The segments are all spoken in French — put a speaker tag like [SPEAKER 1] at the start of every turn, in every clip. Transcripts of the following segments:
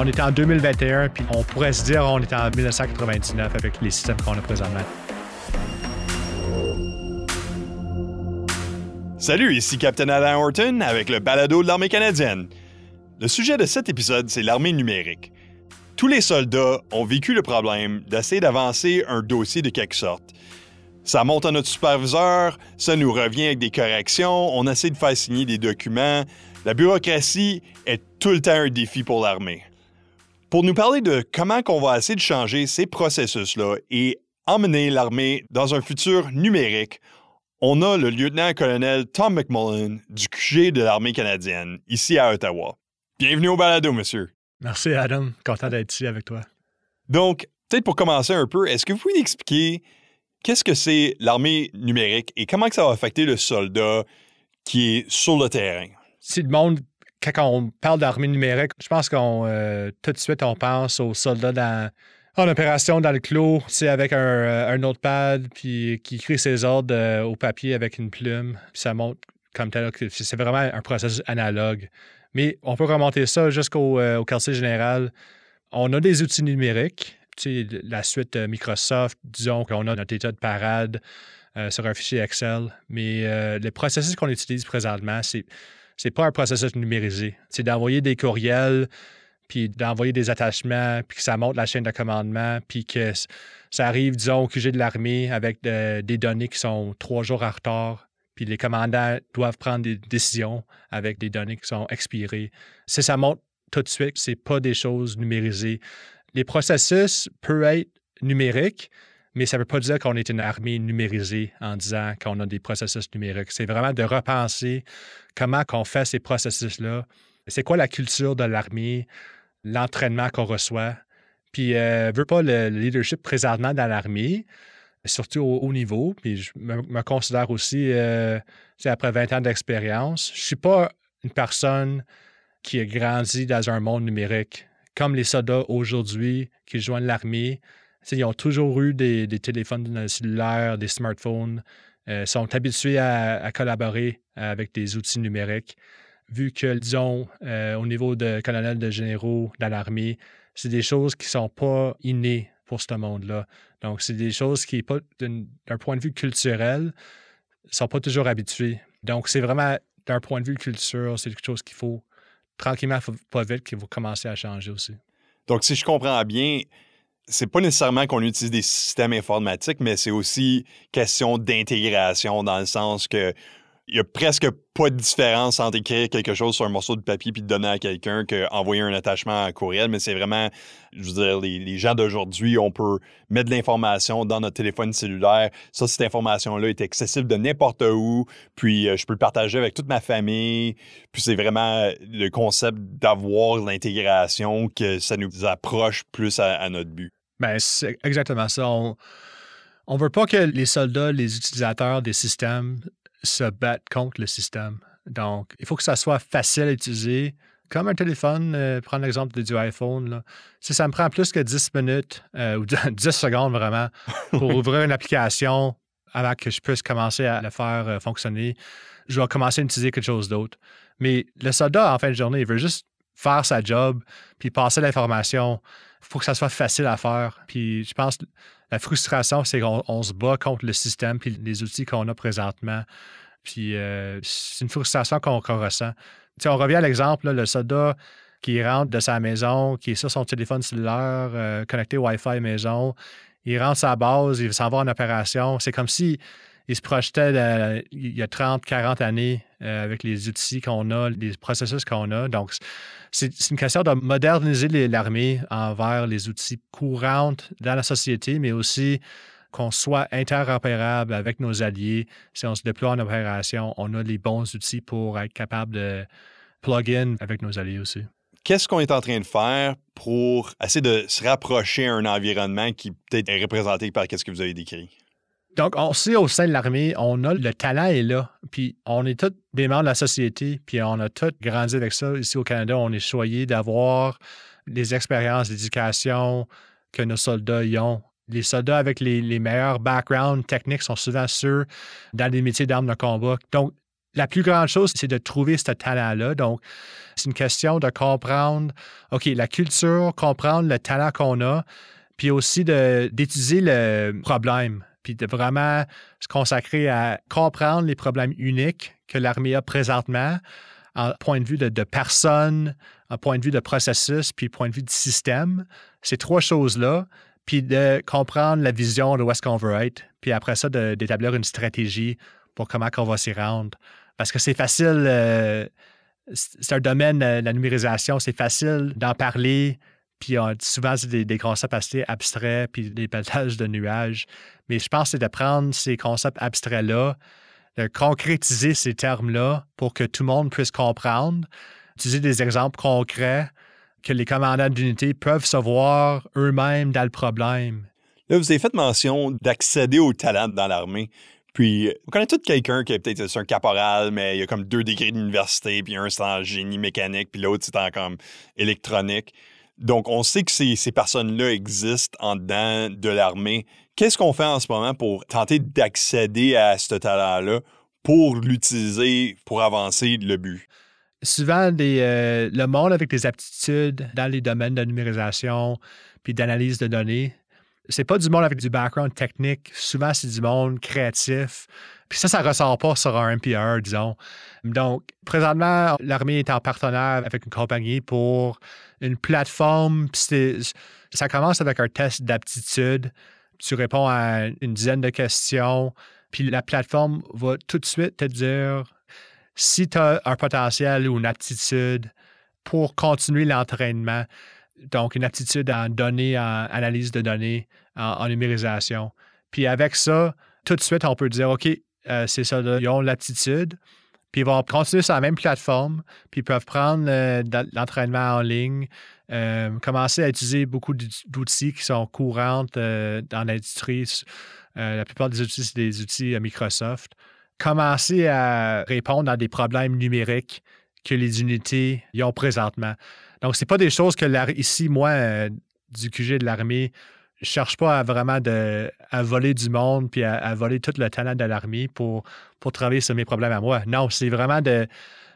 [SPEAKER 1] On est en 2021, puis on pourrait se dire on est en 1999 avec les systèmes qu'on a présentement.
[SPEAKER 2] Salut, ici Captain Alain Horton avec le balado de l'armée canadienne. Le sujet de cet épisode, c'est l'armée numérique. Tous les soldats ont vécu le problème d'essayer d'avancer un dossier de quelque sorte. Ça monte à notre superviseur, ça nous revient avec des corrections, on essaie de faire signer des documents. La bureaucratie est tout le temps un défi pour l'armée. Pour nous parler de comment on va essayer de changer ces processus-là et emmener l'armée dans un futur numérique, on a le lieutenant-colonel Tom McMullen du QG de l'armée canadienne, ici à Ottawa. Bienvenue au balado, monsieur.
[SPEAKER 1] Merci, Adam. Content d'être ici avec toi.
[SPEAKER 2] Donc, peut-être pour commencer un peu, est-ce que vous pouvez expliquer qu'est-ce que c'est l'armée numérique et comment que ça va affecter le soldat qui est sur le terrain?
[SPEAKER 1] Si le monde, quand on parle d'armée numérique, je pense qu'on euh, tout de suite, on pense aux soldats en opération dans le clos, c'est avec un, euh, un, notepad, puis qui écrit ses ordres euh, au papier avec une plume, puis ça montre comme tel. C'est vraiment un processus analogue. Mais on peut remonter ça jusqu'au quartier général. On a des outils numériques, la suite Microsoft, disons qu'on a notre état de parade sur un fichier Excel, mais le processus qu'on utilise présentement, c'est c'est pas un processus numérisé. C'est d'envoyer des courriels, puis d'envoyer des attachements, puis que ça monte la chaîne de commandement, puis que ça arrive, disons, au QG de l'armée avec des données qui sont trois jours en retard, puis les commandants doivent prendre des décisions avec des données qui sont expirées. Si ça monte tout de suite, c'est pas des choses numérisées. Les processus peuvent être numériques, mais ça ne veut pas dire qu'on est une armée numérisée en disant qu'on a des processus numériques. C'est vraiment de repenser comment on fait ces processus-là. C'est quoi la culture de l'armée? l'entraînement qu'on reçoit. Puis, euh, veux pas le, leadership présentement dans l'armée, surtout au haut niveau. Puis, je me, considère aussi, euh, après 20 ans d'expérience, je suis pas une personne qui a grandi dans un monde numérique. Comme les soldats aujourd'hui qui joignent l'armée, ils ont toujours eu des, téléphones cellulaires, des smartphones, euh, sont habitués à, collaborer avec des outils numériques vu que, disons, euh, au niveau de colonel de généraux dans l'armée, c'est des choses qui ne sont pas innées pour ce monde-là. Donc, c'est des choses qui, d'un point de vue culturel, ne sont pas toujours habitués. Donc, c'est vraiment, d'un point de vue culture, c'est quelque chose qu'il faut tranquillement, pas vite, qu'il faut commencer à changer aussi.
[SPEAKER 2] Donc, si je comprends bien, c'est pas nécessairement qu'on utilise des systèmes informatiques, mais c'est aussi question d'intégration dans le sens que il n'y a presque pas de différence entre écrire quelque chose sur un morceau de papier puis de donner à quelqu'un qu'envoyer un attachement à courriel, mais c'est vraiment, je veux dire, les, gens d'aujourd'hui, on peut mettre de l'information dans notre téléphone cellulaire. Ça, cette information-là est accessible de n'importe où, puis euh, je peux le partager avec toute ma famille. Puis c'est vraiment le concept d'avoir l'intégration que ça nous approche plus à, notre but.
[SPEAKER 1] Ben, c'est exactement ça. On ne veut pas que les soldats, les utilisateurs des systèmes se battre contre le système. Donc, il faut que ça soit facile à utiliser. Comme un téléphone, euh, prendre l'exemple du iPhone, si ça me prend plus que 10 minutes euh, ou 10 secondes vraiment pour ouvrir une application avant que je puisse commencer à la faire euh, fonctionner, je vais commencer à utiliser quelque chose d'autre. Mais le soldat, en fin de journée, il veut juste faire sa job puis passer l'information. Faut que ça soit facile à faire. Puis je pense la frustration, c'est qu'on se bat contre le système puis les outils qu'on a présentement. Puis euh, c'est une frustration qu'on ressent. on revient à l'exemple, le soldat qui rentre de sa maison, qui est sur son téléphone cellulaire, euh, connecté Wi-Fi maison, il rentre sa base, il s'en va en opération. C'est comme si il se projetait il y a 30, 40 années euh, avec les outils qu'on a, les processus qu'on a. Donc, c'est une question de moderniser l'armée envers les outils courants dans la société, mais aussi qu'on soit interopérable avec nos alliés. Si on se déploie en opération, on a les bons outils pour être capable de plug-in avec nos alliés aussi.
[SPEAKER 2] Qu'est-ce qu'on est en train de faire pour essayer de se rapprocher à un environnement qui peut-être est représenté par ce que vous avez décrit?
[SPEAKER 1] Donc, on sait au sein de l'armée, on a le talent est là. Puis, on est tous des membres de la société, puis on a tous grandi avec ça. Ici au Canada, on est choyé d'avoir les expériences d'éducation que nos soldats y ont. Les soldats avec les, meilleurs backgrounds techniques sont souvent ceux dans des métiers d'armes de combat. Donc, la plus grande chose, c'est de trouver ce talent-là. Donc, c'est une question de comprendre, OK, la culture, comprendre le talent qu'on a, puis aussi d'étudier le problème, puis de vraiment se consacrer à comprendre les problèmes uniques que l'armée a présentement, en point de vue de, de personne, en point de vue de processus, puis point de vue de système. Ces trois choses-là, puis de comprendre la vision de où est-ce qu'on veut être, puis après ça, d'établir une stratégie pour comment on va s'y rendre. Parce que c'est facile, euh, c'est un domaine, euh, la numérisation, c'est facile d'en parler, puis souvent, c'est des, concepts assez abstraits, puis des pelletages de nuages. Mais je pense que c'est de prendre ces concepts abstraits-là, de concrétiser ces termes-là pour que tout le monde puisse comprendre, utiliser des exemples concrets, que les commandants d'unité peuvent se voir eux-mêmes dans le problème.
[SPEAKER 2] Là, vous avez fait mention d'accéder au talent dans l'armée. Puis, on connaît tout quelqu'un qui est peut-être un caporal, mais il a comme deux degrés d'université, puis un c'est en génie mécanique, puis l'autre c'est en comme électronique. Donc, on sait que ces, ces personnes-là existent en dedans de l'armée. Qu'est-ce qu'on fait en ce moment pour tenter d'accéder à ce talent-là pour l'utiliser pour avancer le but?
[SPEAKER 1] souvent euh, le monde avec des aptitudes dans les domaines de numérisation puis d'analyse de données, c'est pas du monde avec du background technique. Souvent, c'est du monde créatif. Puis ça, ça ressort pas sur un MPR, disons. Donc, présentement, l'armée est en partenaire avec une compagnie pour une plateforme. ça commence avec un test d'aptitude. Tu réponds à une dizaine de questions. Puis la plateforme va tout de suite te dire si tu as un potentiel ou une aptitude pour continuer l'entraînement, donc une aptitude en données, en analyse de données, en, numérisation. Puis avec ça, tout de suite, on peut dire, OK, euh, c'est ça, ils ont l'aptitude, puis ils vont continuer sur la même plateforme, puis ils peuvent prendre euh, l'entraînement en ligne, euh, commencer à utiliser beaucoup d'outils qui sont courants dans l'industrie. la plupart des outils, c'est des outils Microsoft commencer à répondre à des problèmes numériques que les unités y ont présentement. Donc, ce pas des choses que ici, moi, euh, du QG de l'armée, je ne cherche pas à vraiment à voler du monde puis à, voler tout le talent de l'armée pour, pour travailler sur mes problèmes à moi. Non, c'est vraiment de,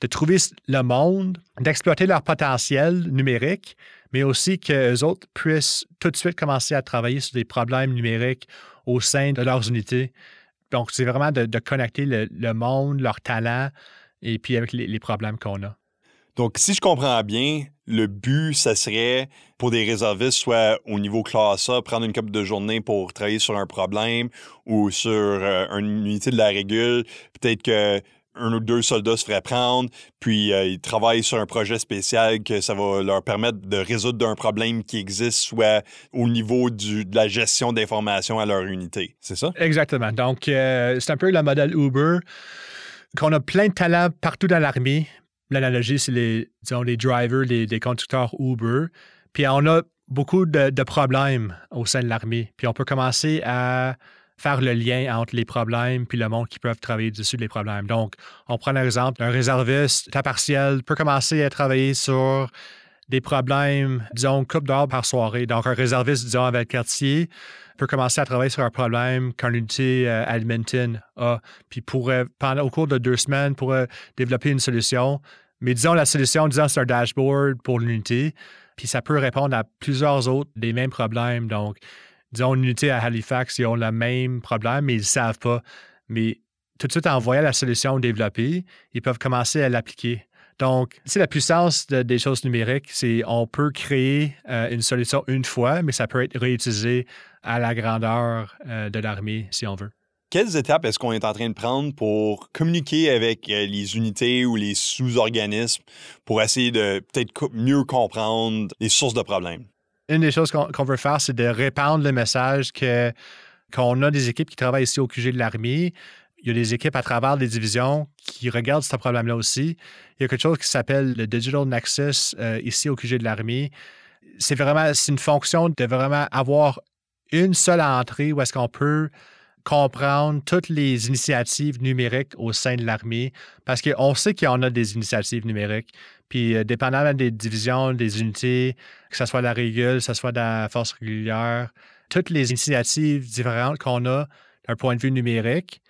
[SPEAKER 1] de trouver le monde, d'exploiter leur potentiel numérique, mais aussi qu'eux autres puissent tout de suite commencer à travailler sur des problèmes numériques au sein de leurs unités. Donc, c'est vraiment de, connecter le, monde, leur talent, et puis avec les, problèmes qu'on a.
[SPEAKER 2] Donc, si je comprends bien, le but, ça serait pour des réservistes, soit au niveau classe A, prendre une couple de journées pour travailler sur un problème ou sur euh, une unité de la régule. Peut-être que un ou deux soldats se feraient prendre, puis euh, ils travaillent sur un projet spécial que ça va leur permettre de résoudre un problème qui existe, soit au niveau du, de la gestion d'informations à leur unité. C'est ça?
[SPEAKER 1] Exactement. Donc, euh, c'est un peu le modèle Uber, qu'on a plein de talents partout dans l'armée. L'analogie, c'est les, disons, les drivers, les, conducteurs Uber. Puis on a beaucoup de, problèmes au sein de l'armée. Puis on peut commencer à faire le lien entre les problèmes puis le monde qui peuvent travailler dessus les problèmes. Donc, on prend l'exemple d'un réserviste à partiel peut commencer à travailler sur des problèmes, disons, coupe d'heures par soirée. Donc, un réserviste, disons, avec quartier peut commencer à travailler sur un problème qu'un unité euh, a, puis pourrait, pendant, au cours de deux semaines, pourrait développer une solution. Mais disons, la solution, disons, c'est un dashboard pour l'unité, puis ça peut répondre à plusieurs autres des mêmes problèmes. Donc, disons, une unité à Halifax, ils ont le même problème, mais ils ne savent pas. Mais tout de suite, en voyant la solution développée, ils peuvent commencer à l'appliquer. Donc, c'est la puissance des choses numériques, c'est on peut créer euh, une solution une fois, mais ça peut être réutilisé à la grandeur euh, de l'armée si on veut.
[SPEAKER 2] Quelles étapes est-ce qu'on est en train de prendre pour communiquer avec euh, les unités ou les sous-organismes pour essayer de peut-être mieux comprendre les sources de problèmes?
[SPEAKER 1] une des choses qu'on veut faire, c'est de répandre le message que qu'on a des équipes qui travaillent ici au QG de l'armée. Il y a des équipes à travers les divisions qui regardent ce problème-là aussi. Il y a quelque chose qui s'appelle le Digital Nexus euh, ici au QG de l'armée. C'est vraiment une fonction de vraiment avoir une seule entrée où est-ce qu'on peut comprendre toutes les initiatives numériques au sein de l'armée parce qu'on sait qu'il y en a des initiatives numériques. Puis, euh, dépendamment des divisions, des unités, que ce soit la régule, que ce soit la force régulière, toutes les initiatives différentes qu'on a d'un point de vue numérique,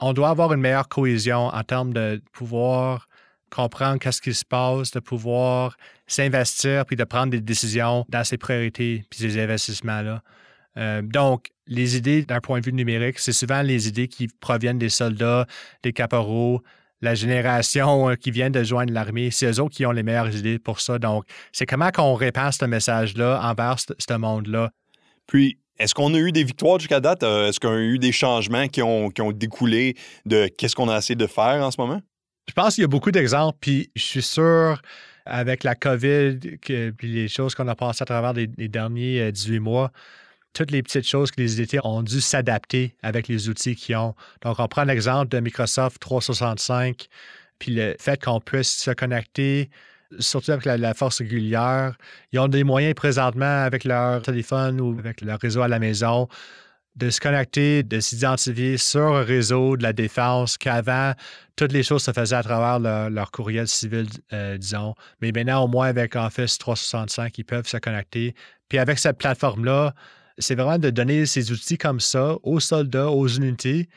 [SPEAKER 1] on doit avoir une meilleure cohésion en termes de pouvoir comprendre qu'est-ce qui se passe, de pouvoir s'investir puis de prendre des décisions dans ces priorités puis ces investissements-là. Euh, donc, les idées d'un point de vue numérique, c'est souvent les idées qui proviennent des soldats, des caporaux, la génération euh, qui vient de joindre l'armée. C'est eux autres qui ont les meilleures idées pour ça. Donc, c'est comment qu'on répand ce message-là envers ce monde-là.
[SPEAKER 2] Puis, est-ce qu'on a eu des victoires jusqu'à date? Euh, est-ce qu'on a eu des changements qui ont, qui ont découlé de qu'est-ce qu'on a essayé de faire en ce moment?
[SPEAKER 1] Je pense qu'il y a beaucoup d'exemples, puis je suis sûr, avec la COVID, que, puis les choses qu'on a passées à travers les, derniers 18 mois, toutes les petites choses que les étés ont dû s'adapter avec les outils qu'ils ont. Donc, on prend l'exemple de Microsoft 365, puis le fait qu'on puisse se connecter, surtout avec la, force régulière. Ils ont des moyens présentement avec leur téléphone ou avec leur réseau à la maison de se connecter, de s'identifier sur un réseau de la défense qu'avant, toutes les choses se faisaient à travers leur, courriel civil, euh, disons. Mais maintenant, au moins avec Office 365, ils peuvent se connecter. Puis avec cette plateforme-là, c'est vraiment de donner ces outils comme ça aux soldats, aux unités,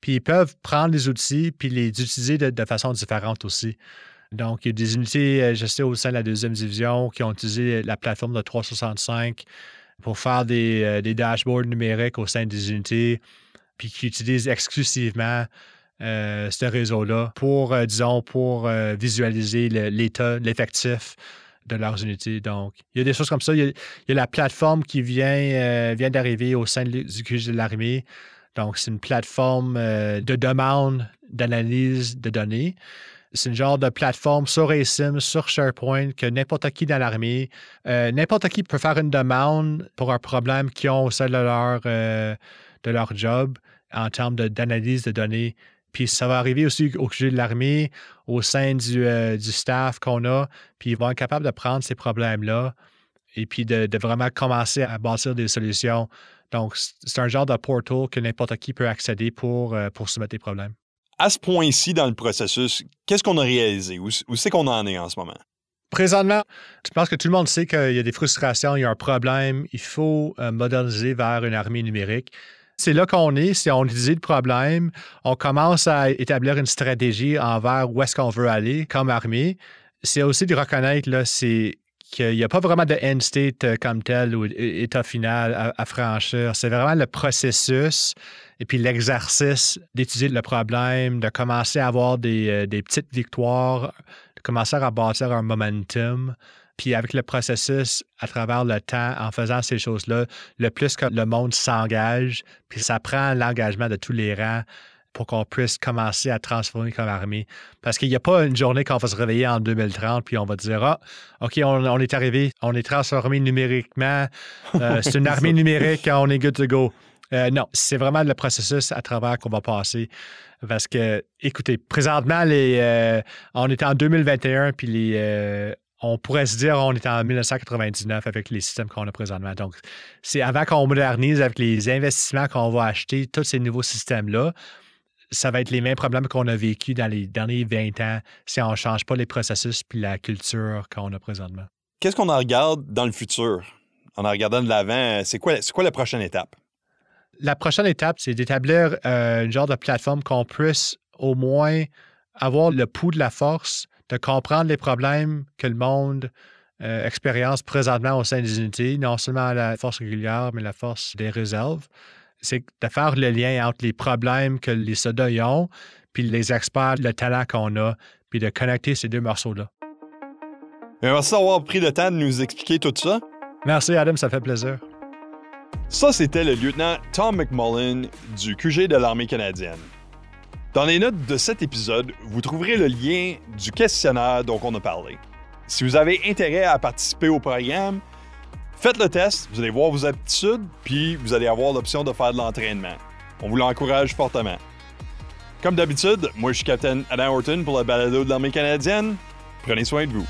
[SPEAKER 1] puis ils peuvent prendre les outils puis les utiliser de, façon différente aussi. Donc, il y a des unités, euh, je sais, au sein de la deuxième division qui ont utilisé la plateforme de 365 pour faire des, euh, des dashboards numériques au sein des unités, puis qui utilisent exclusivement euh, ce réseau-là pour, disons, pour visualiser l'état, l'effectif de leurs unités. Donc, il y a des choses comme ça. Il y a, la plateforme qui vient, euh, d'arriver au sein du QG de l'armée. Donc, c'est une plateforme euh, de demande d'analyse de données. C'est une genre de plateforme sur ASIM, sur SharePoint, que n'importe qui dans l'armée, euh, n'importe qui peut faire une demande pour un problème qu'ils ont au sein de leur job en termes d'analyse de données. Puis ça va arriver aussi au QG de l'armée, au sein du, euh, du staff qu'on a. Puis ils vont être capables de prendre ces problèmes-là et puis de, vraiment commencer à bâtir des solutions. Donc, c'est un genre de portal que n'importe qui peut accéder pour, euh, pour soumettre des problèmes.
[SPEAKER 2] À ce point-ci dans le processus, qu'est-ce qu'on a réalisé? Où, c'est qu'on en est en ce moment?
[SPEAKER 1] Présentement, je pense que tout le monde sait qu'il y a des frustrations, il y a un problème. Il faut euh, moderniser vers une armée numérique. C'est là qu'on est. Si on dit le problème, on commence à établir une stratégie envers où est-ce qu'on veut aller comme armée. C'est aussi de reconnaître là, qu'il n'y a pas vraiment de end state euh, comme tel ou état final à, franchir. C'est vraiment le processus et puis l'exercice d'étudier le problème, de commencer à avoir des, euh, des petites victoires, de commencer à bâtir un momentum. Puis avec le processus, à travers le temps, en faisant ces choses-là, le plus que le monde s'engage, puis ça prend l'engagement de tous les rangs pour qu'on puisse commencer à transformer comme armée. Parce qu'il n'y a pas une journée qu'on va se réveiller en 2030 puis on va dire Ah, OK, on, est arrivé, on est transformé numériquement, euh, c'est une armée numérique, on est good to go. Euh, non, c'est vraiment le processus à travers qu'on va passer. Parce que, écoutez, présentement, les, euh, on est en 2021, puis les, on pourrait se dire on est en 1999 avec les systèmes qu'on a présentement. Donc, c'est avant qu'on modernise avec les investissements qu'on va acheter, tous ces nouveaux systèmes-là, ça va être les mêmes problèmes qu'on a vécu dans les derniers 20 ans si on ne change pas les processus puis la culture qu'on a présentement.
[SPEAKER 2] Qu'est-ce qu'on en regarde dans le futur? En en regardant de l'avant, c'est quoi, quoi la prochaine étape?
[SPEAKER 1] La prochaine étape, c'est d'établir euh, une genre de plateforme qu'on puisse au moins avoir le pouls de la force de comprendre les problèmes que le monde euh, expérience présentement au sein des unités, non seulement la force régulière, mais la force des réserves. C'est de faire le lien entre les problèmes que les soldats ont, puis les experts, le talent qu'on a, puis de connecter ces deux morceaux-là.
[SPEAKER 2] Merci d'avoir pris le temps de nous expliquer tout ça.
[SPEAKER 1] Merci, Adam, ça fait plaisir.
[SPEAKER 2] Ça, c'était le lieutenant Tom McMullen du QG de l'armée canadienne. Dans les notes de cet épisode, vous trouverez le lien du questionnaire dont on a parlé. Si vous avez intérêt à participer au programme, faites le test, vous allez voir vos aptitudes, puis vous allez avoir l'option de faire de l'entraînement. On vous l'encourage fortement. Comme d'habitude, moi je suis Captain Adam Horton pour la balado de l'armée canadienne. Prenez soin de vous.